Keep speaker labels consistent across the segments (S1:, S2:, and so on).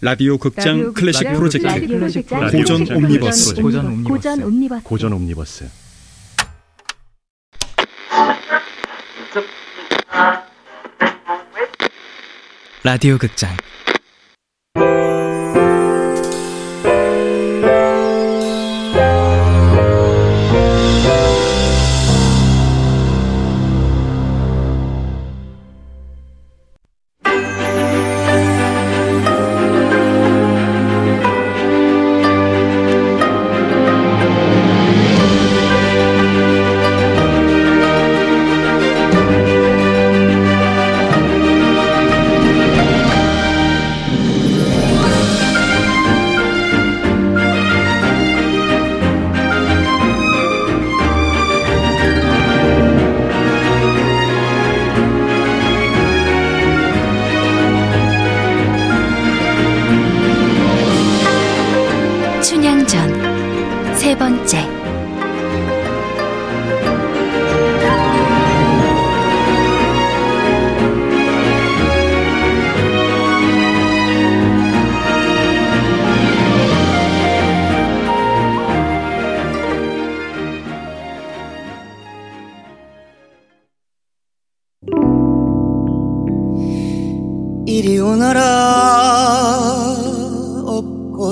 S1: 라디오 극장 클래식 프로젝트. 고전 옴니버스.
S2: 고전 옴니버스.
S3: 고전 옴니버스.
S2: 고전 옴니버스.
S4: 라디오 극장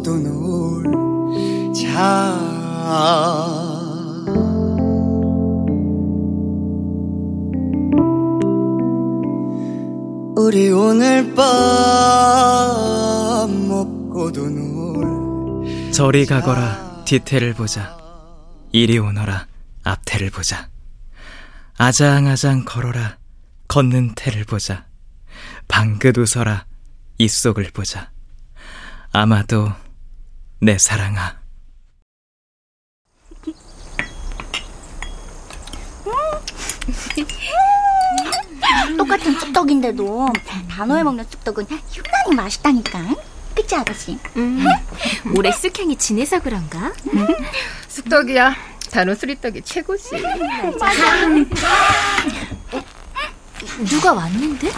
S5: 없고도 놀자. 우리 오늘 밤 먹고도 놀
S4: 저리 가거라 뒤태를 보자. 이리 오너라 앞태를 보자. 아장아장 걸어라 걷는 태를 보자. 방긋 웃어라 입속을 보자. 아마도 내 사랑아
S6: 똑같은 쑥떡인데도 단호에 먹는 쑥떡은 유난히 맛있다니까. 그치 아가씨?
S7: 음, 올해 쑥향이 진해서 그런가?
S3: 쑥떡이야 단호 수리떡이 최고지
S7: 누가 왔는데?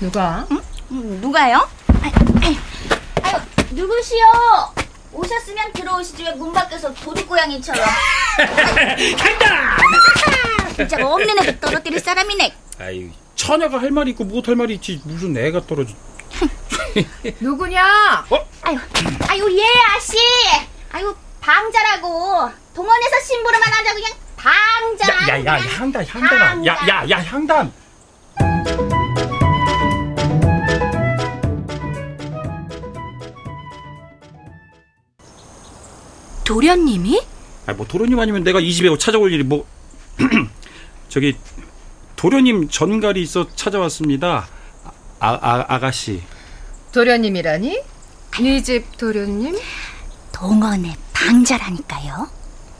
S3: 누가?
S6: 음, 누가요? 아유, 아유, 누구시오? 오셨으면 들어오시지 왜 문 밖에서 도둑고양이처럼.
S8: 간다!
S6: 진짜 없는 애도 떨어뜨릴 사람이네.
S8: 아유, 처녀가 할 말이 있고 못할 말이 있지. 무슨 애가 떨어지.
S3: 누구냐?
S6: 아유, 아유 예 아씨. 아유 방자라고 동원에서 심부름만 하자 그냥 방자.
S8: 야, 야, 야, 향단, 향단아. 야, 야, 야, 향단.
S7: 도련님이?
S8: 아, 뭐 도련님 아니면 내가 이 집에 찾아올 일이 뭐 저기 도련님 전갈이 있어 찾아왔습니다. 아, 아 아가씨.
S3: 도련님이라니? 네 집 도련님?
S6: 동원의 방자라니까요.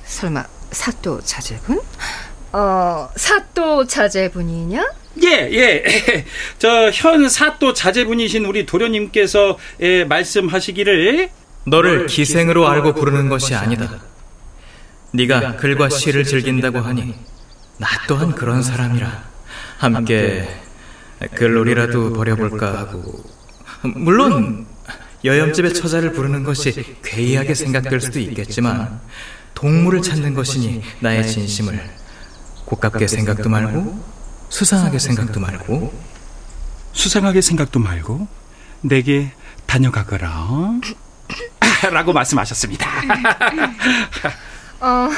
S3: 설마 사또 자제분? 어 사또 자제분이냐?
S8: 예, 예. 저 현 사또 자제분이신 우리 도련님께서 예, 말씀하시기를
S4: 너를 기생으로 알고 부르는 것이 아니다. 네가 글과 시를 즐긴다고 하니 나 또한 그런 사람이라. 함께 글놀이라도 벌여볼까 하고. 물론 여염집의 처자를 부르는 것이 괴이하게 생각될 수도 있겠지만 동물을 찾는 것이니 나의 진심을 고깝게 생각도 말고 수상하게 생각도 말고
S8: 수상하게 생각도 말고 내게 다녀가거라. 라고 말씀하셨습니다.
S3: 어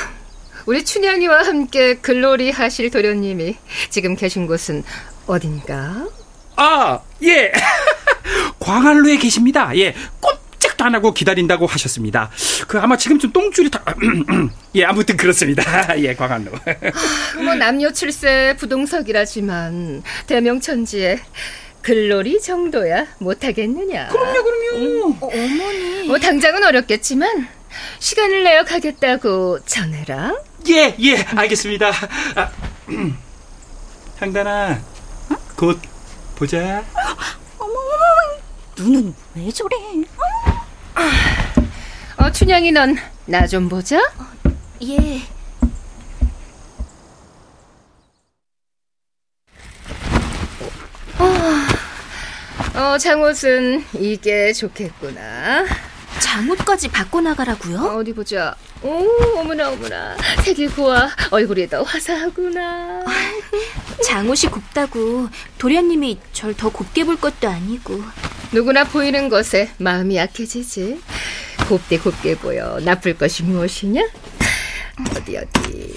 S3: 우리 춘향이와 함께 글놀이 하실 도련님이 지금 계신 곳은 어딘가?
S8: 아, 예. 광안루에 계십니다. 예. 꼼짝도 안 하고 기다린다고 하셨습니다. 그 아마 지금쯤 똥줄이 다 예, 아무튼 그렇습니다. 예, 광안루.
S3: 뭐 남녀 칠세 부동석이라지만 대명천지에 글놀이 정도야 못하겠느냐?
S8: 그럼요, 그럼요.
S6: 어머니.
S3: 뭐 당장은 어렵겠지만 시간을 내어 가겠다고 전해라.
S8: 예, 예, 알겠습니다. 아, 향단아, 곧 보자.
S6: 눈은 왜 저래?
S3: 어, 춘향이 넌 나 좀 보자.
S6: 예.
S3: 어, 장옷은 이게 좋겠구나.
S7: 잠옷까지 바꿔 나가라고요?
S3: 어, 어디 보자. 오, 어머나, 어머나. 색이 고와. 얼굴이 더 화사하구나.
S7: 장옷이 곱다고 도련님이 절 더 곱게 볼 것도 아니고.
S3: 누구나 보이는 것에 마음이 약해지지. 곱게 곱게 보여. 나쁠 것이 무엇이냐? 어디, 어디.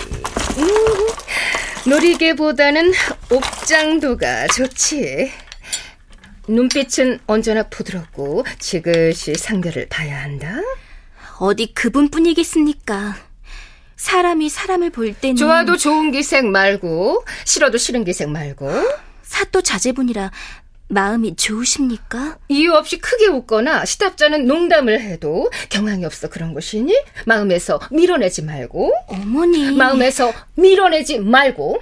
S3: 음, 놀이개보다는 옥장도가 좋지. 눈빛은 언제나 부드럽고 지그시 상대를 봐야 한다.
S7: 어디 그분뿐이겠습니까? 사람이 사람을 볼 때는
S3: 좋아도 좋은 기색 말고 싫어도 싫은 기색 말고
S7: 사또 자제분이라 마음이 좋으십니까?
S3: 이유 없이 크게 웃거나 시답자는 농담을 해도 경황이 없어 그런 것이니 마음에서 밀어내지 말고
S7: 어머니
S3: 마음에서 밀어내지 말고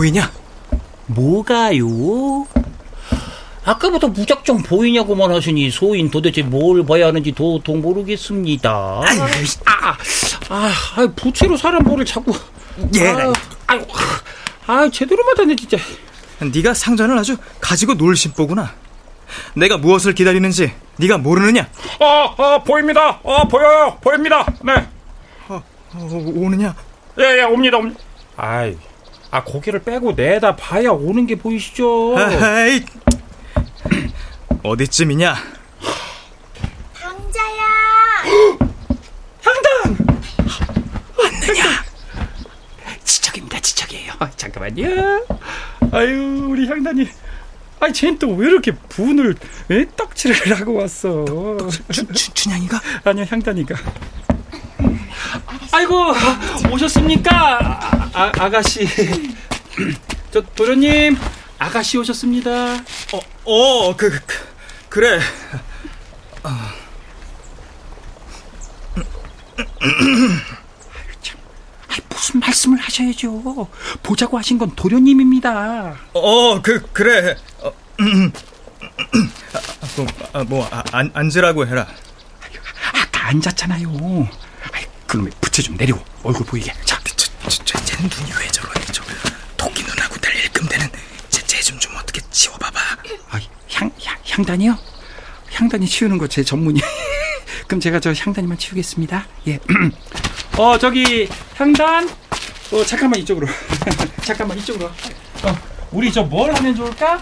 S4: 보이냐?
S2: 뭐가요? 아까부터 무작정 보이냐고만 하시니 소인 도대체 뭘 봐야 하는지 도통 모르겠습니다.
S8: 아, 아, 아, 부채로 사람 볼을 자꾸.
S4: 예.
S8: 아, 아유, 아, 제대로 받았네 진짜.
S4: 네가 상전을 아주 가지고 놀 심보구나. 내가 무엇을 기다리는지 네가 모르느냐?
S8: 아, 아, 보입니다. 아, 보여요. 보입니다. 네.
S4: 어, 오느냐?
S8: 예, 예, 옵니다. 옵니다. 아이, 아, 고개를 빼고 내다 봐야 오는 게 보이시죠?
S4: 에이, 어디쯤이냐?
S6: 방자야.
S8: 지척입니다, 지척이에요. 아, 잠깐만요. 아유, 우리 향단이. 아이, 쟤는 또왜 이렇게 분을 왜 떡칠을 하고 왔어?
S4: 춘향이가?
S8: 아니요, 향단이가. 아이고, 오셨습니까? 아, 아가씨. 저, 도련님, 아가씨 오셨습니다.
S4: 어, 어, 그, 그 그래.
S8: 아이, 무슨 말씀을 하셔야죠. 보자고 하신 건 도련님입니다.
S4: 어, 그, 그래. 어, 음, 아, 뭐, 아, 뭐 아, 앉, 앉으라고 해라.
S8: 아까 앉았잖아요. 아이, 그놈의 부채 좀 내리고 얼굴 보이게. 자,
S4: 쟤는 눈이 왜 저러니? 저, 토끼 눈하고 달 일금되는 쟤좀 좀 어떻게 치워봐봐.
S8: 아, 향, 향, 향단이요? 향단이 치우는 거 제 전문이. 그럼 제가 저 향단이만 치우겠습니다. 예. 어, 저기, 향단. 어, 잠깐만 이쪽으로. 잠깐만 이쪽으로. 어, 우리 저 뭘 하면 좋을까?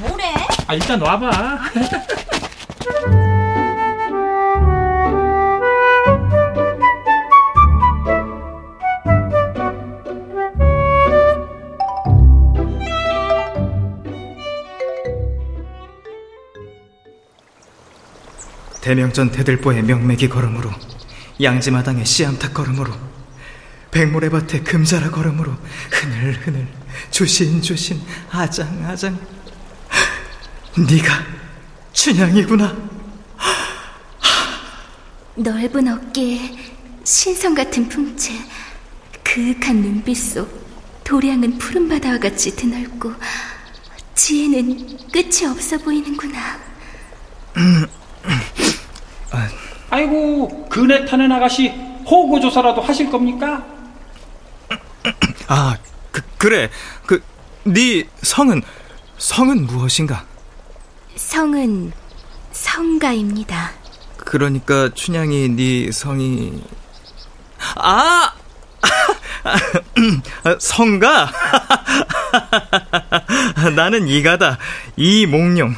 S6: 뭐래?
S8: 아, 일단 와봐.
S4: 대명전 대들보의 명맥이 걸음으로 양지마당의 씨암탉 걸음으로 백모래밭의 금자라 걸음으로 흐늘흐늘 조신조신 아장아장 네가 춘향이구나
S7: 넓은 어깨에 신성 같은 풍채, 그윽한 눈빛 속 도량은 푸른 바다와 같이 드넓고 지혜는 끝이 없어 보이는구나.
S8: 아이고, 그네 타는 아가씨 호구 조사라도 하실 겁니까?
S4: 아 그, 그래. 그 네 성은 성은 무엇인가?
S7: 성은 성가입니다.
S4: 그러니까 춘향이 네 성이 아 아, 성가? 나는 이가다. 이몽룡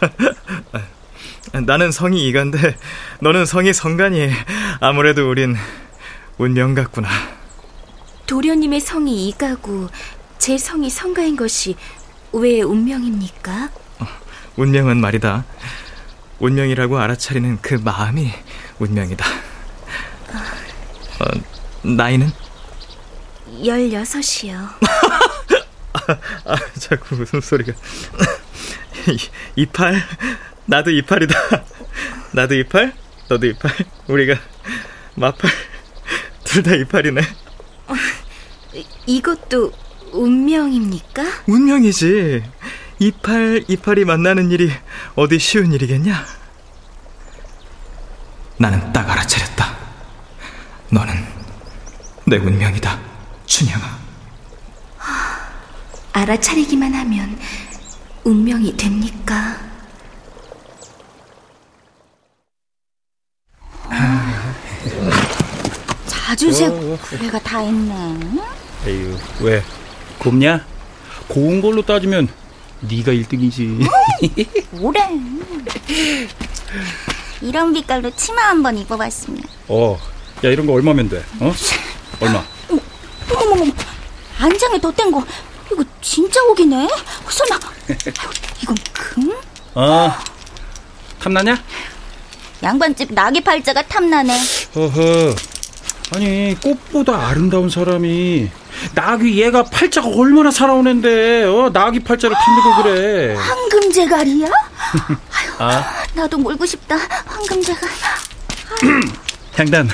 S4: 나는 성이 이간데 너는 성이 성간이 아무래도 우린 운명 같구나
S7: 도련님의 성이 이가고 제 성이 성가인 것이 왜 운명입니까?
S4: 운명은 말이다 운명이라고 알아차리는 그 마음이 운명이다 어, 나이는?
S7: 16이요.
S4: 아, 자꾸 무슨 소리가. 이- 이팔? 나도 이팔이다. 나도 이팔? 너도 이팔? 우리가 마팔? 둘 다 이팔이네.
S7: 이것도 운명입니까?
S4: 운명이지. 이팔 이팔이 만나는 일이 어디 쉬운 일이겠냐? 나는 딱 알아차렸다. 너는 내 운명이다, 춘향아.
S7: 알아차리기만 하면 운명이 됩니까?
S6: 자주색 구애가 다 했네.
S8: 에휴, 왜? 곱냐? 고운 걸로 따지면 네가 1등이지.
S6: 뭐래? 이런 빛깔로 치마 한번 입어봤으면.
S8: 어, 야 이런 거 얼마면 돼? 어? 얼마?
S6: 어머머머, 안장에 덧댄 거 이거 진짜 오기네. 설마 이건 금?
S8: 아, 탐나냐?
S6: 양반집 나귀 팔자가 탐나네.
S8: 허허. 아니 꽃보다 아름다운 사람이 나귀 얘가 팔자가 얼마나 살아오는데 어 나귀 팔자를 탐내고 그래.
S6: 황금 제갈이야?
S8: 아,
S6: 나도 몰고 싶다. 황금 제갈.
S8: 향단,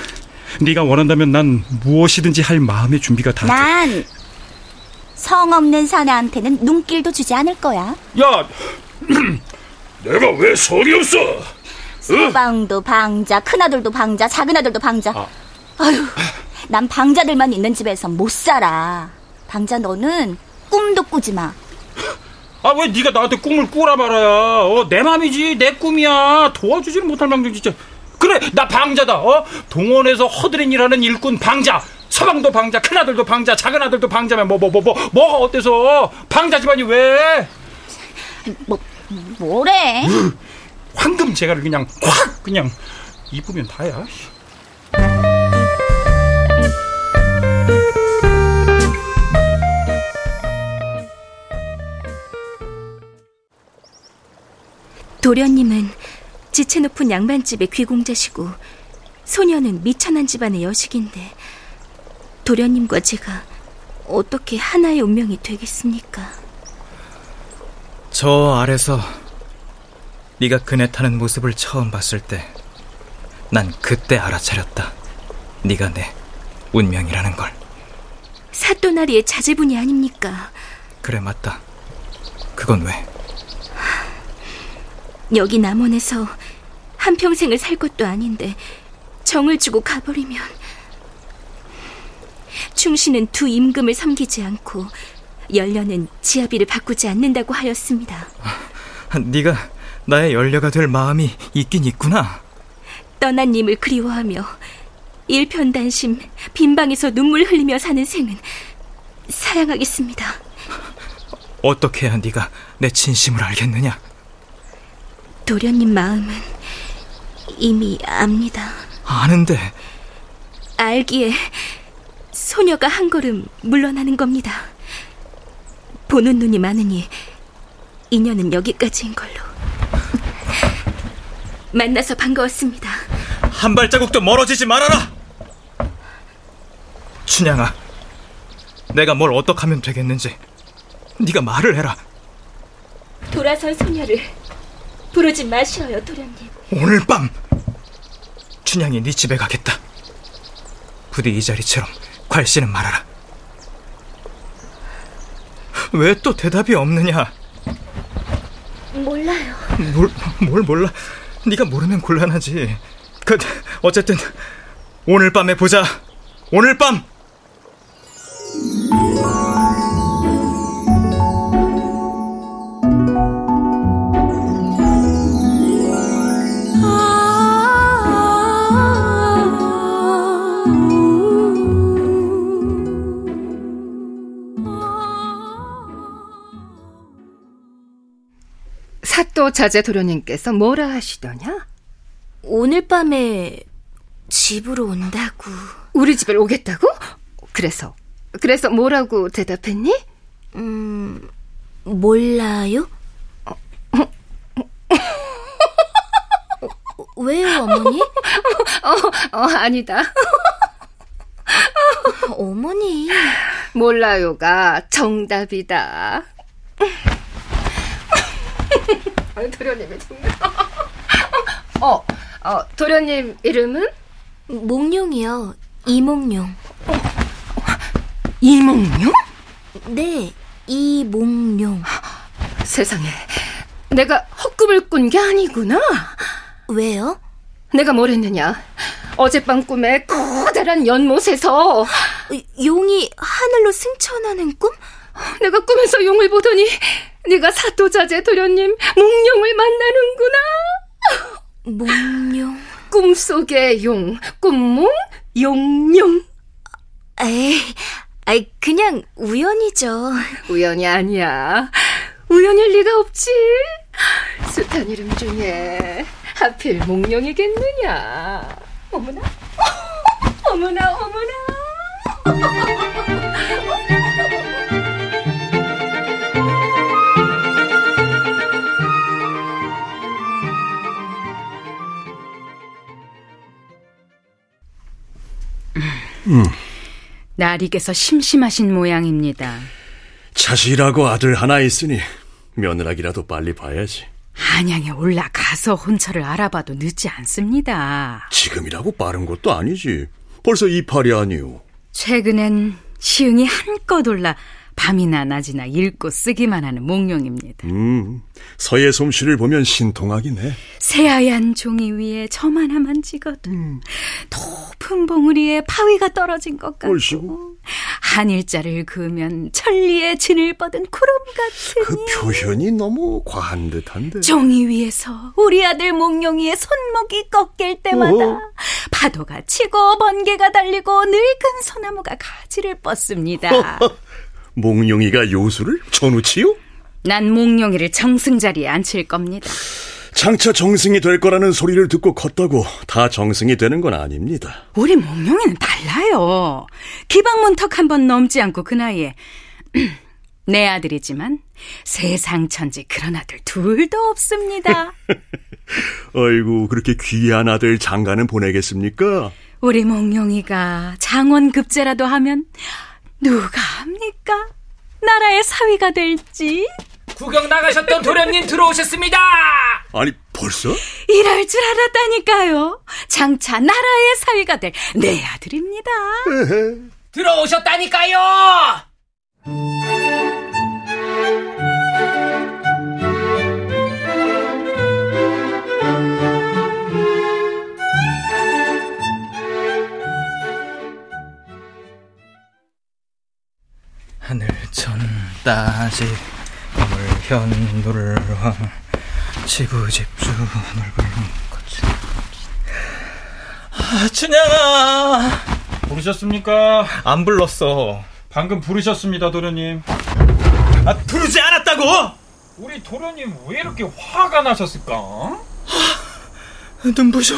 S8: 네가 원한다면 난 무엇이든지 할 마음의 준비가 다. 돼.
S6: 난성 없는 사내한테는 눈길도 주지 않을 거야.
S8: 야, 내가 왜 성이 없어?
S6: 소방도 방자, 큰아들도 방자, 작은아들도 방자.
S8: 아.
S6: 아유, 난 방자들만 있는 집에서 못 살아. 방자 너는 꿈도 꾸지 마.
S8: 아 왜 네가 나한테 꿈을 꾸라 말아야? 어, 내 맘이지, 내 꿈이야. 도와주지는 못할 망정 진짜. 그래, 나 방자다. 어, 동원에서 허드렛 일하는 일꾼 방자. 서방도 방자, 큰아들도 방자, 작은아들도 방자면 뭐 뭐 뭐 뭐 뭐, 가 어때서? 방자 집안이 왜?
S6: 뭐, 뭐래?
S8: 황금 제가를 그냥 확 그냥 입으면 다야.
S7: 도련님은 지체 높은 양반집의 귀공자시고 소녀는 미천한 집안의 여식인데 도련님과 제가 어떻게 하나의 운명이 되겠습니까?
S4: 저 아래서 네가 그네 타는 모습을 처음 봤을 때 난 그때 알아차렸다. 네가 내 운명이라는 걸.
S7: 사또나리의 자제분이 아닙니까?
S4: 그래 맞다. 그건 왜?
S7: 여기 남원에서 한평생을 살 것도 아닌데 정을 주고 가버리면 충신은 두 임금을 섬기지 않고 연려는 지아비를 바꾸지 않는다고 하였습니다.
S4: 네가 나의 연려가 될 마음이 있긴 있구나.
S7: 떠난 님을 그리워하며 일편단심 빈방에서 눈물 흘리며 사는 생은 사양하겠습니다.
S4: 어떻게 해야 네가 내 진심을 알겠느냐?
S7: 도련님 마음은 이미 압니다.
S4: 아는데
S7: 알기에 소녀가 한 걸음 물러나는 겁니다. 보는 눈이 많으니 인연은 여기까지인 걸로. 만나서 반가웠습니다.
S4: 한 발자국도 멀어지지 말아라. 춘향아, 내가 뭘 어떻게 하면 되겠는지 네가 말을 해라.
S7: 돌아선 소녀를 부르지 마셔요, 도련님.
S4: 오늘 밤 춘향이 네 집에 가겠다. 부디 이 자리처럼 괄씨는 말아라. 왜 또 대답이 없느냐?
S7: 몰라요.
S4: 뭘, 뭘 몰라? 네가 모르면 곤란하지. 그 어쨌든 오늘 밤에 보자. 오늘 밤.
S3: 또 자제 도련님께서 뭐라 하시더냐?
S7: 오늘 밤에 집으로 온다고.
S3: 우리 집을 오겠다고? 그래서 그래서 뭐라고 대답했니?
S7: 음, 몰라요? 어, 왜요, 어머니?
S3: 어, 어 아니다.
S7: 어머니.
S3: 몰라요가 정답이다. 도련님이 정말. 어, 어, 도련님 이름은?
S7: 몽룡이요. 이몽룡.
S3: 이몽룡?
S7: 네, 이몽룡.
S3: 세상에, 내가 헛꿈을 꾼 게 아니구나.
S7: 왜요?
S3: 내가 뭘 했느냐? 어젯밤 꿈에 커다란 연못에서
S7: 용이 하늘로 승천하는 꿈?
S3: 내가 꿈에서 용을 보더니 네가 사또자제 도련님 몽룡을 만나는구나.
S7: 몽룡.
S3: 꿈속의 용, 꿈몽, 용룡.
S7: 에이, 아이 그냥 우연이죠.
S3: 우연이 아니야. 우연일 리가 없지. 숱한 이름 중에 하필 몽룡이겠느냐. 어머나, 어머나, 어머나.
S9: 나리께서 심심하신 모양입니다.
S1: 자식이라고 아들 하나 있으니 며느라기라도 빨리 봐야지.
S9: 한양에 올라가서 혼처를 알아봐도 늦지 않습니다.
S1: 지금이라고 빠른 것도 아니지. 벌써 이팔이 아니오.
S9: 최근엔 시흥이 한껏 올라 밤이나 낮이나 읽고 쓰기만 하는 몽룡입니다.
S1: 음, 서예 솜씨를 보면 신통하긴 해.
S9: 새하얀 종이 위에 점 하나만 찍어도 높은 봉우리에 파위가 떨어진 것 같고
S1: 얼씨구.
S9: 한일자를 그으면 천리에 진을 뻗은 구름 같으니
S1: 그 표현이 너무 과한 듯한데.
S9: 종이 위에서 우리 아들 몽룡이의 손목이 꺾일 때마다
S1: 어허.
S9: 파도가 치고 번개가 달리고 늙은 소나무가 가지를 뻗습니다.
S1: 몽룡이가 요술을 전우치요?
S9: 난 몽룡이를 정승 자리에 앉힐 겁니다.
S1: 장차 정승이 될 거라는 소리를 듣고 컸다고 다 정승이 되는 건 아닙니다.
S9: 우리 몽룡이는 달라요. 기방문턱 한 번 넘지 않고 그 나이에 내 아들이지만 세상 천지 그런 아들 둘도 없습니다.
S1: 아이고 그렇게 귀한 아들 장가는 보내겠습니까?
S9: 우리 몽룡이가 장원 급제라도 하면 누가 합니까? 나라의 사위가 될지
S2: 구경 나가셨던 도련님 들어오셨습니다.
S1: 아니 벌써?
S9: 이럴 줄 알았다니까요. 장차 나라의 사위가 될 내 아들입니다.
S2: 들어오셨다니까요.
S4: 따지 물현 노를황 지부집주 넓은 거친 아 춘향아
S8: 부르셨습니까?
S4: 안 불렀어
S8: 방금 부르셨습니다, 도련님.
S4: 아 부르지 않았다고
S8: 우리 도련님 왜 이렇게 화가 나셨을까?
S4: 눈부셔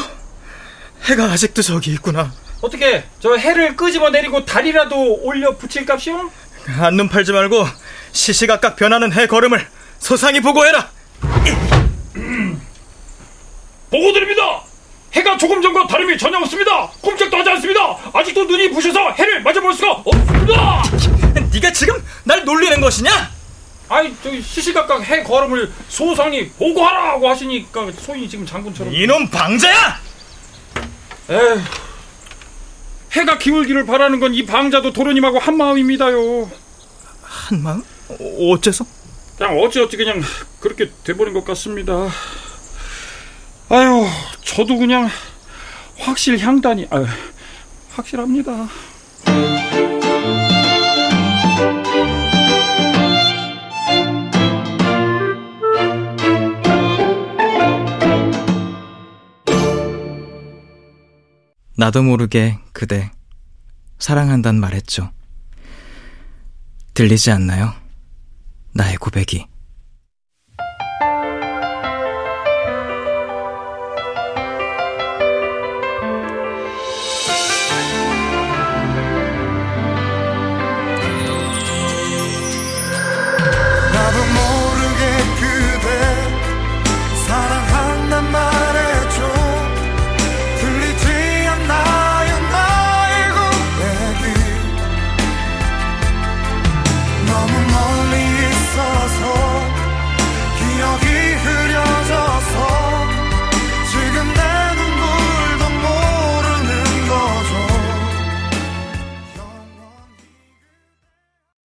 S4: 해가 아직도 저기 있구나
S8: 어떻게 저 해를 끄집어 내리고 달이라도 올려 붙일 값이요?
S4: 한눈 팔지 말고 시시각각 변하는 해 걸음을 소상히 보고해라
S8: 보고드립니다. 해가 조금 전과 다름이 전혀 없습니다. 꼼짝도 하지 않습니다. 아직도 눈이 부셔서 해를 맞아볼 수가 없습니다.
S4: 네가 지금 날 놀리는 것이냐?
S8: 아이 저기 시시각각 해 걸음을 소상히 보고하라고 하시니까 소인이 지금 장군처럼
S4: 이놈 방자야!
S8: 에휴, 해가 기울기를 바라는 건 이 방자도 도련님하고 한 마음입니다요.
S4: 한 마음? 어째서?
S8: 그냥 어찌어찌 그냥 그렇게 돼버린 것 같습니다. 아유, 저도 그냥 확실 향단이, 아유, 확실합니다.
S4: 나도 모르게 그대 사랑한단 말했죠. 들리지 않나요? 나의 고백이.